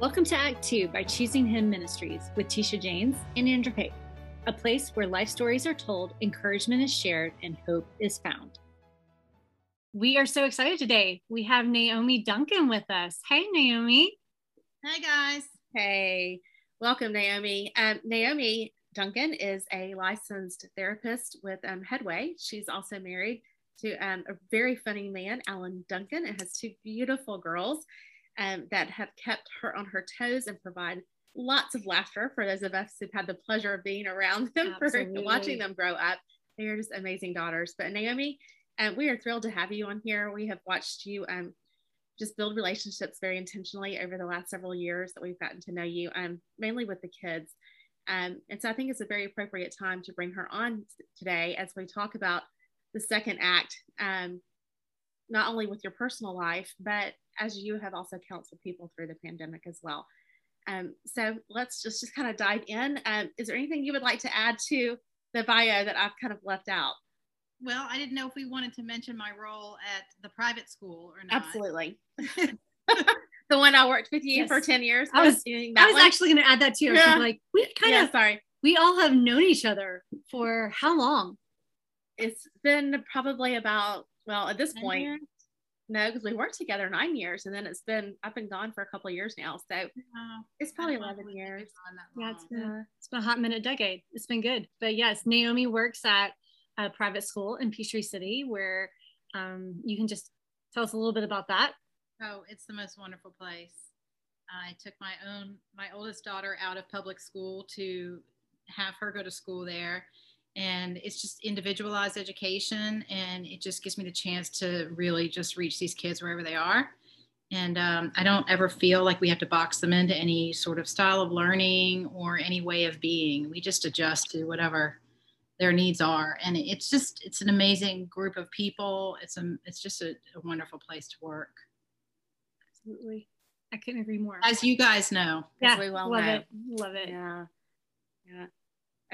Welcome to Act Two by Choosing Him Ministries with Tisha James and Andra Pate, a place where life stories are told, encouragement is shared, and hope is found. We are so excited today. We have Naomi Duncan with us. Hey, Naomi. Hi, guys. Hey, welcome, Naomi. Um, Naomi Duncan is a licensed therapist with um, Headway. She's also married to um, a very funny man, Alan Duncan, and has two beautiful girls um, that have kept her on her toes and provide lots of laughter for those of us who've had the pleasure of being around them Absolutely. for watching them grow up. They are just amazing daughters. But Naomi, um, we are thrilled to have you on here. We have watched you um, just build relationships very intentionally over the last several years that we've gotten to know you, um, mainly with the kids. Um, and so I think it's a very appropriate time to bring her on today as we talk about the second act, um, not only with your personal life, but as you have also counseled people through the pandemic as well. Um, so let's just, just kind of dive in. Um, is there anything you would like to add to the bio that I've kind of left out? Well, I didn't know if we wanted to mention my role at the private school or not. Absolutely. the one I worked with you yes. for 10 years. I was, I was actually going to add that too. Yeah. Like we kind yeah, of, sorry. We all have known each other for how long? It's been probably about, well, at this point, years? No, because we worked together nine years and then it's been, I've been gone for a couple of years now. So it's probably 11 years. Yeah, it's been, it's been a hot minute decade. It's been good. But yes, Naomi works at a private school in Peachtree City where um, you can just tell us a little bit about that. Oh, it's the most wonderful place. I took my own, my oldest daughter out of public school to have her go to school there. And it's just individualized education. And it just gives me the chance to really just reach these kids wherever they are. And um, I don't ever feel like we have to box them into any sort of style of learning or any way of being. We just adjust to whatever their needs are. And it's just it's an amazing group of people. It's a it's just a, a wonderful place to work. Absolutely. I couldn't agree more. As you guys know. Yeah we well love know. it. Love it. Yeah. Yeah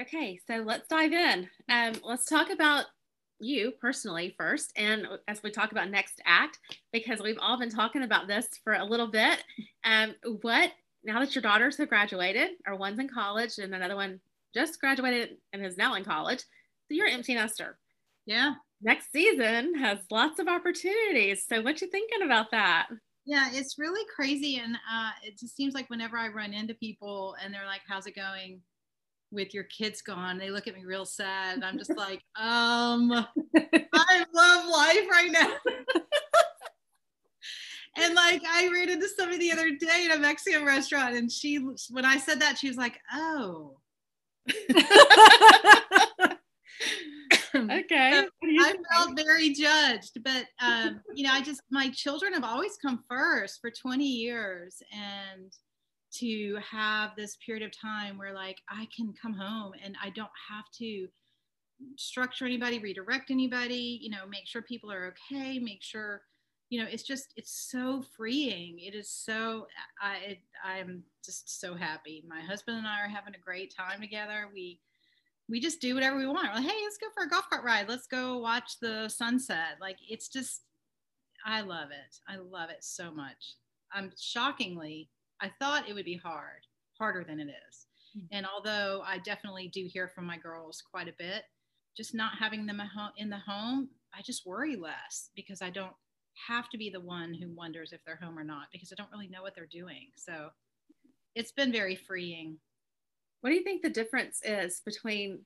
okay so let's dive in um let's talk about you personally first and as we talk about next act because we've all been talking about this for a little bit um what now that your daughters have graduated or one's in college and another one just graduated and is now in college. So you're an empty nester. Yeah. Next season has lots of opportunities. So what you thinking about that? Yeah, it's really crazy. And uh, it just seems like whenever I run into people and they're like, how's it going with your kids gone? They look at me real sad. And I'm just like, um, I love life right now. and like I ran into somebody the other day at a Mexican restaurant, and she, when I said that, she was like, "Oh, okay. I felt very judged, but um, you know, I just my children have always come first for 20 years, and to have this period of time where like I can come home and I don't have to structure anybody, redirect anybody, you know, make sure people are okay, make sure you know it's just it's so freeing. It is so i it, i'm just so happy. My husband and i are having a great time together. We we just do whatever we want. We're like hey let's go for a golf cart ride. Let's go watch the sunset. Like it's just i love it. I love it so much. I'm shockingly i thought it would be hard harder than it is mm-hmm. and although i definitely do hear from my girls quite a bit just not having them in the home i just worry less because i don't have to be the one who wonders if they're home or not because I don't really know what they're doing. So it's been very freeing. What do you think the difference is between?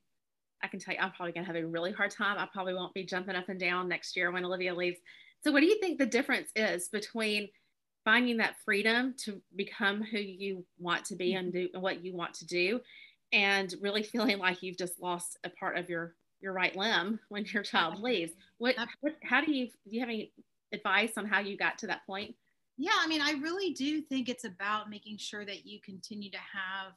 I can tell you, I'm probably going to have a really hard time. I probably won't be jumping up and down next year when Olivia leaves. So, what do you think the difference is between finding that freedom to become who you want to be and mm-hmm. do what you want to do, and really feeling like you've just lost a part of your your right limb when your child leaves? What, what how do you do you have any advice on how you got to that point? Yeah, I mean, I really do think it's about making sure that you continue to have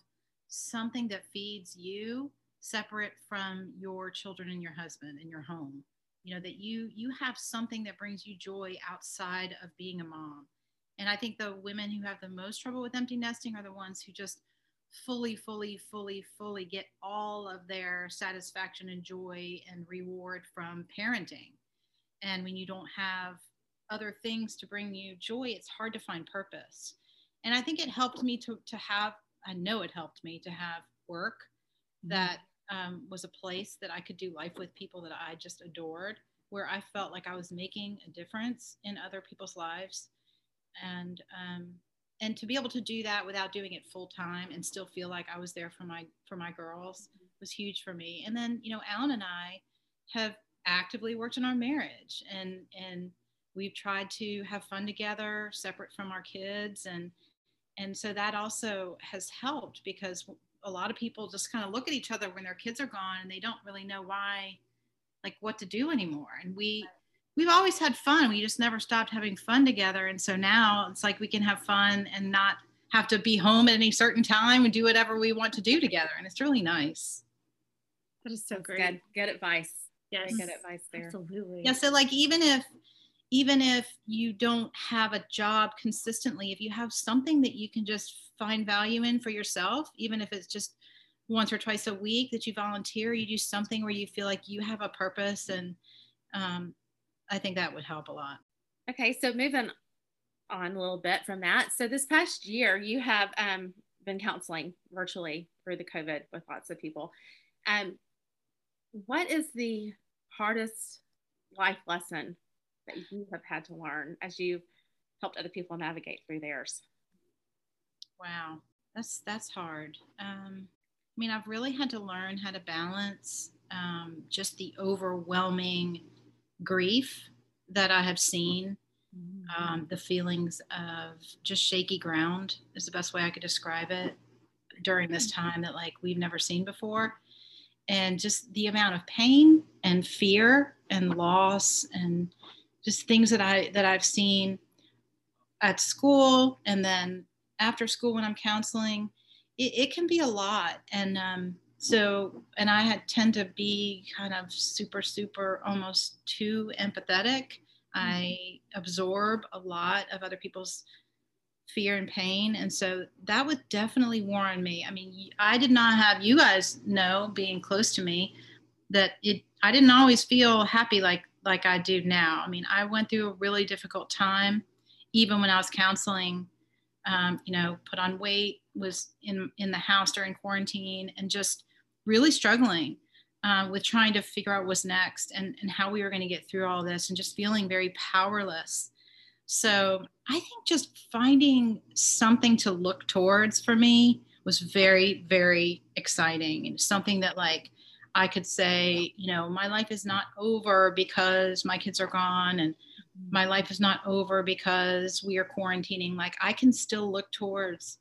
something that feeds you separate from your children and your husband and your home. You know, that you you have something that brings you joy outside of being a mom. And I think the women who have the most trouble with empty nesting are the ones who just fully, fully, fully, fully get all of their satisfaction and joy and reward from parenting. And when you don't have other things to bring you joy, it's hard to find purpose. and I think it helped me to to have. I know it helped me to have work mm-hmm. that um, was a place that I could do life with people that I just adored, where I felt like I was making a difference in other people's lives, and um, and to be able to do that without doing it full time and still feel like I was there for my for my girls was huge for me. And then you know, Alan and I have actively worked on our marriage, and and we've tried to have fun together, separate from our kids, and and so that also has helped because a lot of people just kind of look at each other when their kids are gone and they don't really know why like what to do anymore and we we've always had fun. We just never stopped having fun together. And so now it's like we can have fun and not have to be home at any certain time and do whatever we want to do together. And it's really nice. That is so That's great. good, good advice. Yes. Good advice there. Absolutely. Yeah so like even if even if you don't have a job consistently if you have something that you can just find value in for yourself even if it's just once or twice a week that you volunteer you do something where you feel like you have a purpose and um, i think that would help a lot okay so moving on a little bit from that so this past year you have um, been counseling virtually through the covid with lots of people um, what is the hardest life lesson that you have had to learn as you've helped other people navigate through theirs? Wow, that's that's hard. Um, I mean, I've really had to learn how to balance um, just the overwhelming grief that I have seen. Mm-hmm. Um, the feelings of just shaky ground is the best way I could describe it during this mm-hmm. time that like we've never seen before and just the amount of pain and fear and loss and just things that I that I've seen at school and then after school when I'm counseling, it, it can be a lot. And um, so, and I had tend to be kind of super, super, almost too empathetic. I mm-hmm. absorb a lot of other people's fear and pain. And so that would definitely warn me. I mean, I did not have you guys know being close to me that it, I didn't always feel happy like like I do now. I mean, I went through a really difficult time, even when I was counseling. Um, you know, put on weight, was in in the house during quarantine, and just really struggling uh, with trying to figure out what's next and and how we were going to get through all this, and just feeling very powerless. So I think just finding something to look towards for me was very very exciting and something that like I could say, you know, my life is not over because my kids are gone and my life is not over because we are quarantining. Like I can still look towards,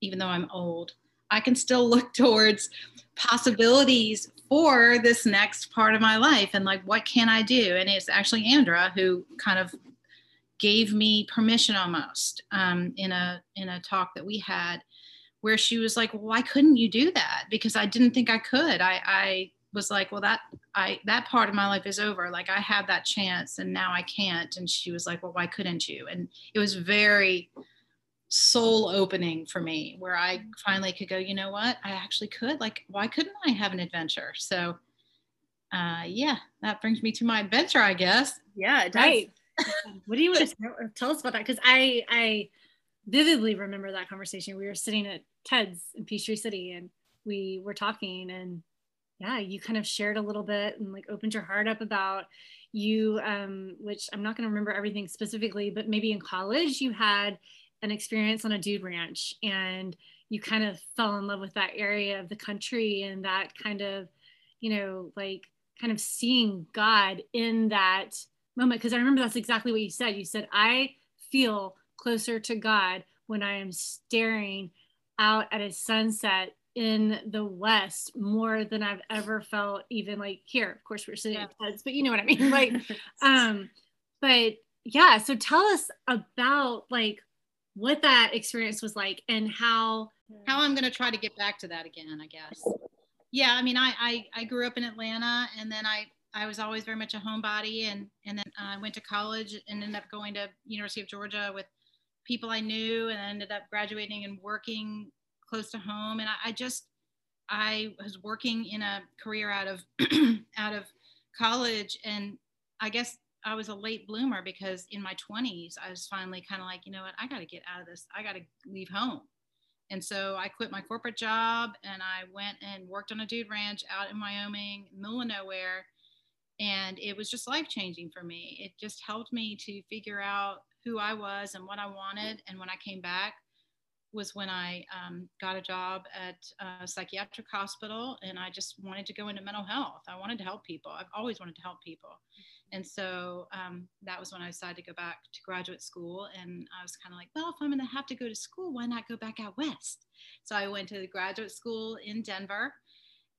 even though I'm old, I can still look towards possibilities for this next part of my life and like what can I do? And it's actually Andra who kind of gave me permission almost um, in a in a talk that we had where she was like, well, why couldn't you do that? Because I didn't think I could. I, I was like, well, that I that part of my life is over. Like I had that chance and now I can't. And she was like, well, why couldn't you? And it was very soul opening for me where I finally could go, you know what? I actually could. Like, why couldn't I have an adventure? So uh yeah, that brings me to my adventure, I guess. Yeah, it does. Right. what do you want to tell us about that? Because I I vividly remember that conversation. We were sitting at Ted's in Peachtree City and we were talking and yeah, you kind of shared a little bit and like opened your heart up about you, um, which I'm not going to remember everything specifically, but maybe in college you had an experience on a dude ranch and you kind of fell in love with that area of the country and that kind of, you know, like kind of seeing God in that moment. Because I remember that's exactly what you said. You said, I feel closer to God when I am staring out at a sunset in the West more than I've ever felt even like here. Of course, we're sitting yeah. at Ted's, but you know what I mean? Like, um, but yeah, so tell us about like what that experience was like and how how I'm gonna try to get back to that again, I guess. Yeah, I mean, I I, I grew up in Atlanta and then I I was always very much a homebody and and then I went to college and ended up going to University of Georgia with people I knew and I ended up graduating and working close to home. And I, I just, I was working in a career out of, out of college. And I guess I was a late bloomer because in my 20s, I was finally kind of like, you know what, I got to get out of this. I got to leave home. And so I quit my corporate job and I went and worked on a dude ranch out in Wyoming, middle of nowhere. And it was just life changing for me. It just helped me to figure out who I was and what I wanted. And when I came back, was when I um, got a job at a psychiatric hospital and I just wanted to go into mental health. I wanted to help people. I've always wanted to help people. And so um, that was when I decided to go back to graduate school. And I was kind of like, well, if I'm going to have to go to school, why not go back out west? So I went to graduate school in Denver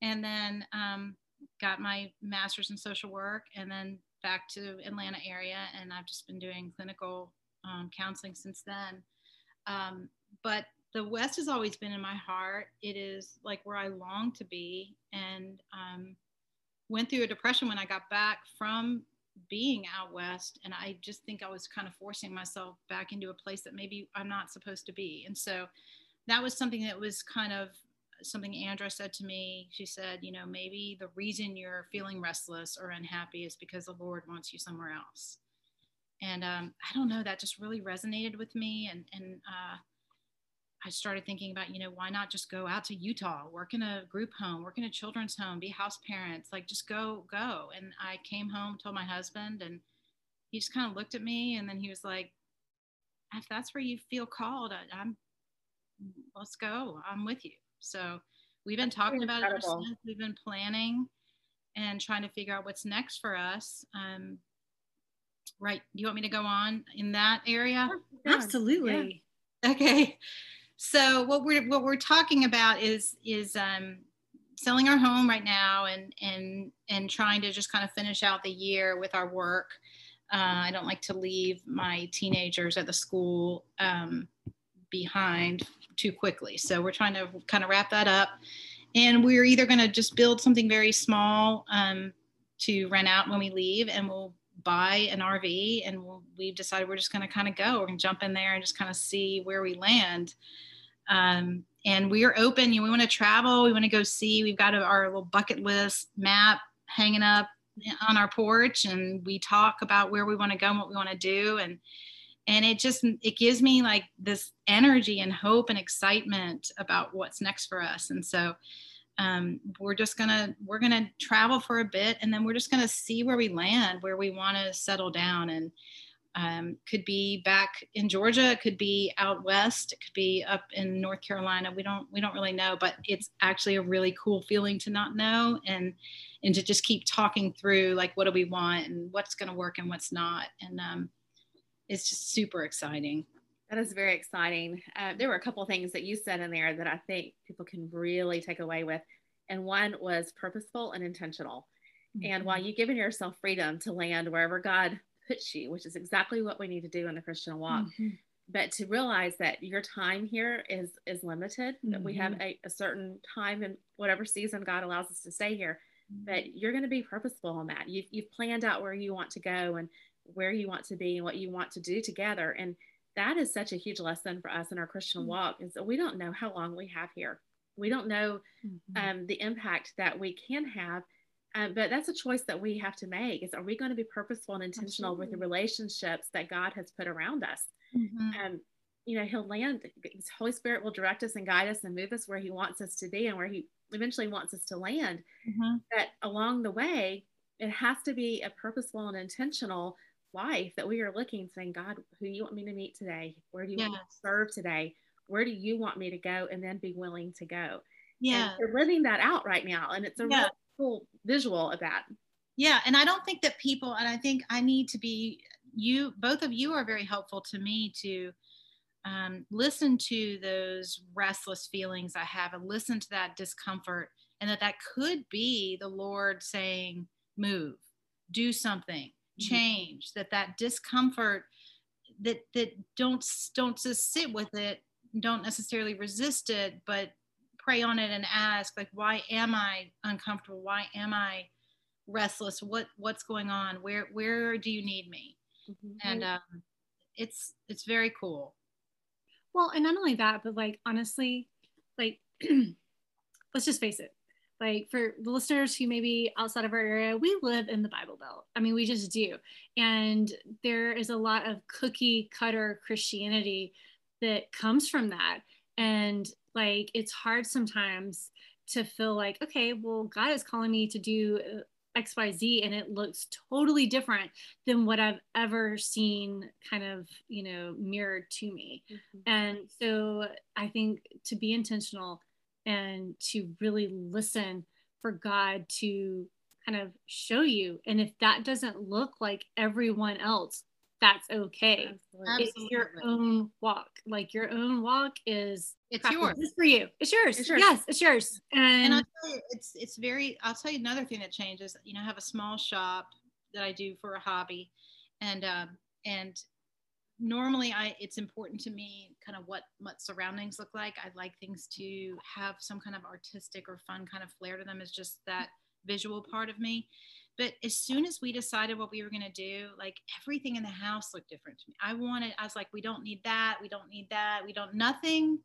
and then um, got my master's in social work and then back to Atlanta area. And I've just been doing clinical um, counseling since then. Um, but the West has always been in my heart. It is like where I long to be, and um, went through a depression when I got back from being out west, and I just think I was kind of forcing myself back into a place that maybe I'm not supposed to be, and so that was something that was kind of something Andra said to me. She said, you know, maybe the reason you're feeling restless or unhappy is because the Lord wants you somewhere else. And um, I don't know, that just really resonated with me, and and uh, I started thinking about, you know, why not just go out to Utah, work in a group home, work in a children's home, be house parents, like just go, go. And I came home, told my husband, and he just kind of looked at me and then he was like, if that's where you feel called, I, am let's go. I'm with you. So we've been that's talking about it since. We've been planning and trying to figure out what's next for us. Um, right. Do you want me to go on in that area? Absolutely. Yeah. Okay so what we're what we're talking about is is um, selling our home right now and and and trying to just kind of finish out the year with our work. Uh, I don't like to leave my teenagers at the school um, behind too quickly. So we're trying to kind of wrap that up. And we're either going to just build something very small um, to rent out when we leave, and we'll buy an RV, and we'll, we've decided we're just going to kind of go. We're going to jump in there and just kind of see where we land. Um, and we are open. You know, we want to travel. We want to go see. We've got our little bucket list map hanging up on our porch, and we talk about where we want to go and what we want to do. And and it just it gives me like this energy and hope and excitement about what's next for us. And so um, we're just gonna we're gonna travel for a bit, and then we're just gonna see where we land, where we want to settle down, and um, could be back in Georgia, it could be out west, it could be up in North Carolina. We don't we don't really know, but it's actually a really cool feeling to not know and and to just keep talking through like what do we want and what's going to work and what's not, and um, it's just super exciting. That is very exciting. Uh, there were a couple things that you said in there that I think people can really take away with, and one was purposeful and intentional. Mm-hmm. And while you've given yourself freedom to land wherever God puts you, which is exactly what we need to do in the Christian walk. Mm-hmm. But to realize that your time here is is limited, mm-hmm. that we have mm-hmm. a, a, certain time in whatever season God allows us to stay here, mm-hmm. but you're going to be purposeful on that. You've, you've planned out where you want to go and where you want to be and what you want to do together. And that is such a huge lesson for us in our Christian mm-hmm. walk is that we don't know how long we have here. We don't know mm-hmm. um, the impact that we can have um, but that's a choice that we have to make is are we going to be purposeful and intentional Absolutely. with the relationships that god has put around us mm-hmm. um, you know he'll land his holy spirit will direct us and guide us and move us where he wants us to be and where he eventually wants us to land mm-hmm. but along the way it has to be a purposeful and intentional life that we are looking saying god who do you want me to meet today where do you yes. want me to serve today where do you want me to go and then be willing to go yeah we're living that out right now and it's a yeah. Cool visual of that. Yeah, and I don't think that people, and I think I need to be you. Both of you are very helpful to me to um, listen to those restless feelings I have, and listen to that discomfort, and that that could be the Lord saying, "Move, do something, mm-hmm. change." That that discomfort that that don't don't just sit with it, don't necessarily resist it, but on it and ask like why am i uncomfortable why am i restless what what's going on where where do you need me mm-hmm. and um, it's it's very cool well and not only that but like honestly like let's just face it like for the listeners who may be outside of our area, we live in the Bible Belt. I mean, we just do. And there is a lot of cookie cutter Christianity that comes from that. And like, it's hard sometimes to feel like, okay, well, God is calling me to do uh, XYZ and it looks totally different than what I've ever seen kind of, you know, mirrored to me. Mm-hmm. And so I think to be intentional and to really listen for God to kind of show you. And if that doesn't look like everyone else, that's okay. Absolutely. It's your own walk. Like your own walk is it's yours. It's for you. It's yours. It's yours. Yes, it's yours. And, and I'll tell you, it's it's very. I'll tell you another thing that changes. You know, I have a small shop that I do for a hobby, and um, and normally I it's important to me kind of what what surroundings look like. I like things to have some kind of artistic or fun kind of flair to them. Is just that visual part of me. But as soon as we decided what we were going to do, like everything in the house looked different to me. I wanted, I was like, we don't need that. We don't need that. We don't, nothing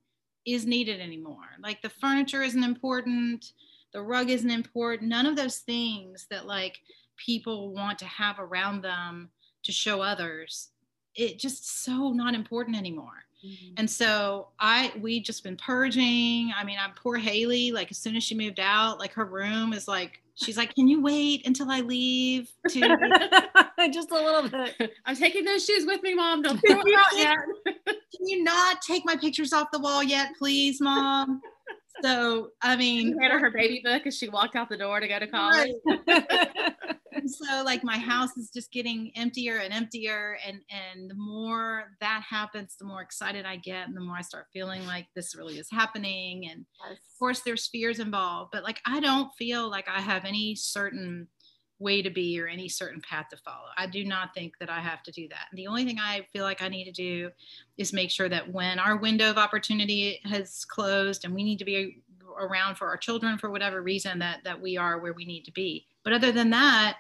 is needed anymore. Like the furniture isn't important. The rug isn't important. None of those things that like people want to have around them to show others it just so not important anymore. Mm-hmm. And so I we just been purging. I mean, I'm poor Haley. Like as soon as she moved out, like her room is like she's like, "Can you wait until I leave?" To just a little bit. I'm taking those shoes with me, mom. Don't throw them out yet. Can you not take my pictures off the wall yet, please, mom? So I mean, she her her baby book as she walked out the door to go to college. Right. and so like my house is just getting emptier and emptier and and the more that happens the more excited i get and the more i start feeling like this really is happening and yes. of course there's fears involved but like i don't feel like i have any certain way to be or any certain path to follow. I do not think that I have to do that. The only thing I feel like I need to do is make sure that when our window of opportunity has closed and we need to be around for our children for whatever reason that that we are where we need to be. But other than that,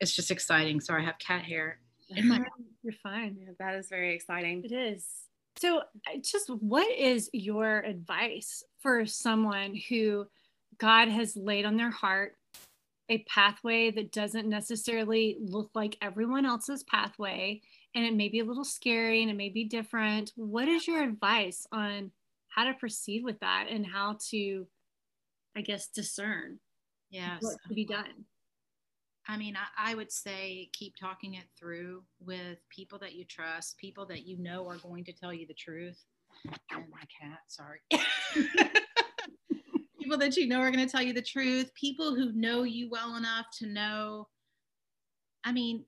it's just exciting. Sorry, I have cat hair in my You're fine. Yeah, that is very exciting. It is. So, just what is your advice for someone who God has laid on their heart a pathway that doesn't necessarily look like everyone else's pathway and it may be a little scary and it may be different? What is your advice on how to proceed with that and how to, I guess, discern yes. what to be done? I mean, I, I, would say keep talking it through with people that you trust, people that you know are going to tell you the truth. Oh, my cat, sorry. people that you know are going to tell you the truth, people who know you well enough to know. I mean,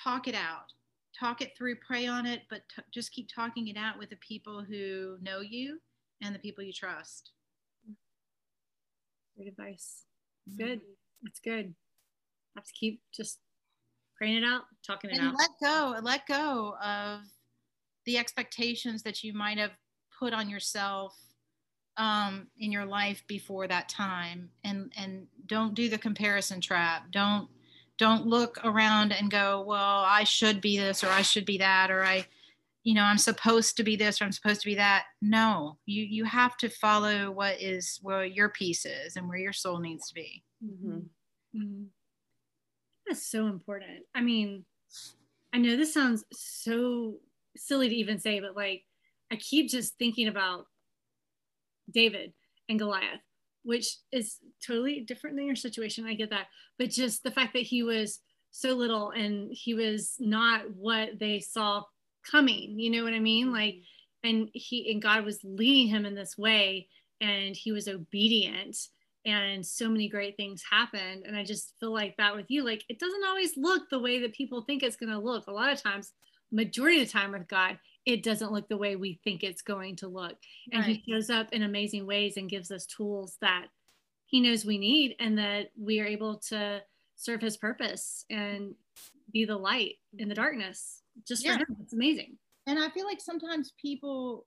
talk it out, talk it through, pray on it, but t- just keep talking it out with the people who know you and the people you trust. Mm-hmm. Good advice. Good. That's good have to keep just praying it out, talking it and out. Let go, let go of the expectations that you might have put on yourself um, in your life before that time, and and don't do the comparison trap. Don't don't look around and go, well, I should be this or I should be that or I, you know, I'm supposed to be this or I'm supposed to be that. No, you you have to follow what is where your peace is and where your soul needs to be. Mm-hmm. Mm-hmm. That's so important. I mean, I know this sounds so silly to even say, but like I keep just thinking about David and Goliath, which is totally different than your situation. I get that. But just the fact that he was so little and he was not what they saw coming, you know what I mean? Mm-hmm. Like, and he and God was leading him in this way and he was obedient and so many great things happened. And i just feel like that with you like it doesn't always look the way that people think it's going to look. A lot of times majority of the time with god it doesn't look the way we think it's going to look. And right. he shows up in amazing ways and gives us tools that he knows we need and that we are able to serve his purpose and be the light in the darkness just yeah. for him. It's amazing. And i feel like sometimes people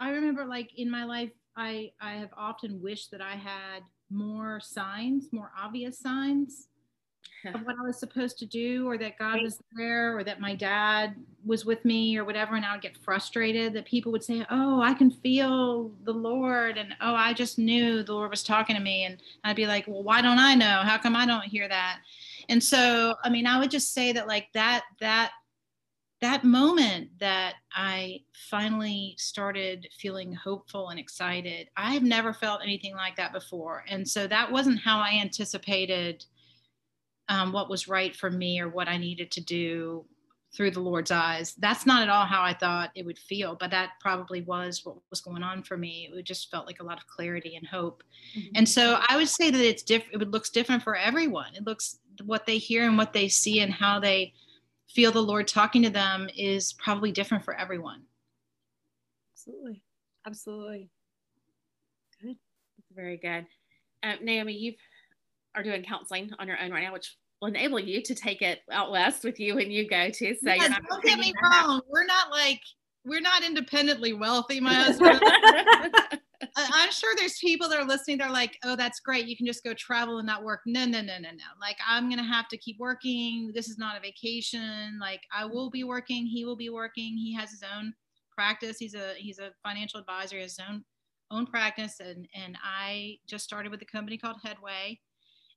i remember like in my life I I have often wished that I had more signs, more obvious signs of what I was supposed to do or that God was there or that my dad was with me or whatever. And I would get frustrated that people would say, Oh, I can feel the Lord. And oh, I just knew the Lord was talking to me. And I'd be like, Well, why don't I know? How come I don't hear that? And so, I mean, I would just say that like that, that, that moment that I finally started feeling hopeful and excited, I have never felt anything like that before. And so that wasn't how I anticipated um, what was right for me or what I needed to do through the Lord's eyes. That's not at all how I thought it would feel, but that probably was what was going on for me. It just felt like a lot of clarity and hope. Mm-hmm. And so I would say that it's different. It looks different for everyone. It looks what they hear and what they see and how they feel the Lord talking to them is probably different for everyone. Absolutely. Absolutely. Good. Very good. Uh, Naomi, you are doing counseling on your own right now, which will enable you to take it out west with you when you go to. So yes, don't get me wrong. We're not like we're not independently wealthy, my husband. I'm sure there's people that are listening. They're like, "Oh, that's great. You can just go travel and not work." No, no, no, no, no. Like I'm gonna have to keep working. This is not a vacation. Like I will be working. He will be working. He has his own practice. He's a he's a financial advisor. His own own practice, and and I just started with a company called Headway,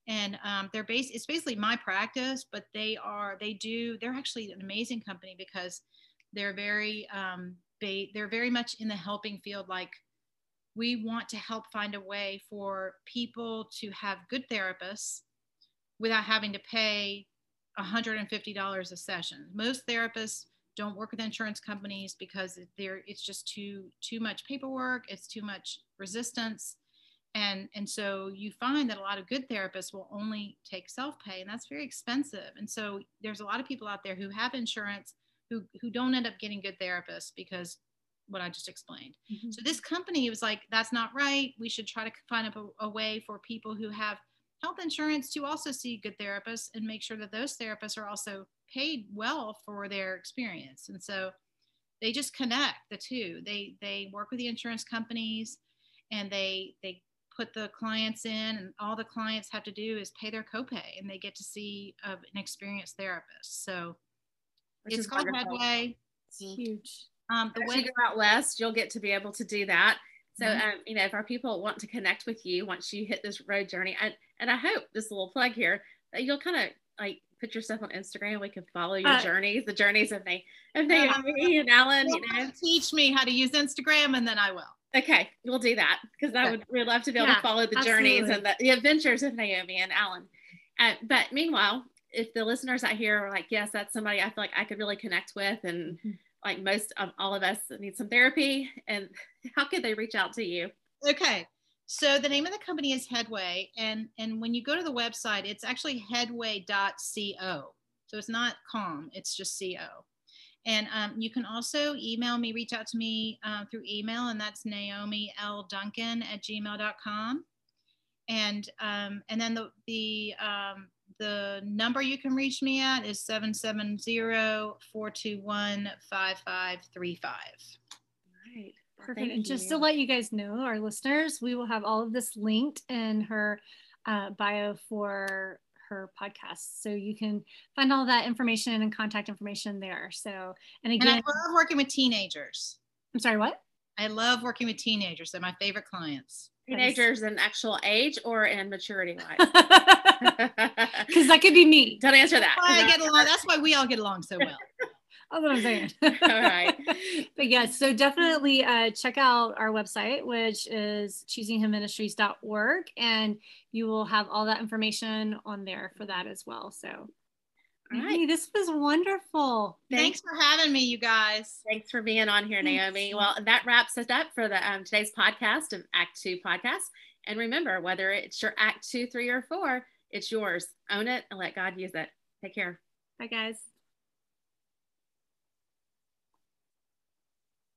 and um, they're based. It's basically my practice, but they are they do. They're actually an amazing company because they're very um, they they're very much in the helping field. Like we want to help find a way for people to have good therapists without having to pay $150 a session. Most therapists don't work with insurance companies because they're it's just too too much paperwork, it's too much resistance. And, and so you find that a lot of good therapists will only take self-pay and that's very expensive. And so there's a lot of people out there who have insurance who, who don't end up getting good therapists because what I just explained. Mm-hmm. So this company was like, that's not right. We should try to find a, a, way for people who have health insurance to also see good therapists and make sure that those therapists are also paid well for their experience. And so they just connect the two. They they work with the insurance companies and they they put the clients in and all the clients have to do is pay their copay and they get to see uh, an experienced therapist. So Which it's called wonderful. Headway. It's huge. Um, the way you go out west, you'll get to be able to do that. So, mm-hmm. um, you know, if our people want to connect with you once you hit this road journey, and, and I hope this little plug here that you'll kind of like put yourself on Instagram. We can follow your uh, journeys, the journeys of they, of they, uh, me and Alan. You know, teach me how to use Instagram, and then I will. Okay, we'll do that because I would really love to be able yeah, to follow the absolutely. journeys and the, the, adventures of Naomi and Alan. Uh, but meanwhile, if the listeners out here are like, yes, that's somebody I feel like I could really connect with, and mm-hmm like most of all of us need some therapy and how could they reach out to you? Okay so the name of the company is headway and and when you go to the website it's actually headway.co so it's not com it's just co. And um, you can also email me reach out to me uh, through email and that's naomi l duncan at gmail.com and um, and then the the um, the number you can reach me at is 770-421-5535. Right. Perfect. and just to let you guys know, our listeners, we will have all of this linked in her uh, bio for her podcast. So you can find all that information and contact information there. So, and again, and I love working with teenagers. I'm sorry, what? I love working with teenagers. They're my favorite clients. Teenagers in actual age or in maturity wise? Because that could be me. Don't answer that. That's why I get along. That's why we all get along so well. That's what I'm saying. all right. but yes, so definitely uh, check out our website, which is choosinghimministries.org, and you will have all that information on there for that as well. So all right. Hey, this was wonderful. Thanks. Thanks for having me, you guys. Thanks for being on here, Naomi. Well, that wraps us up for the um, today's podcast of Act Two podcast. And remember, whether it's your Act Two, Three, or Four, it's yours. Own it and let God use it. Take care. Bye, guys.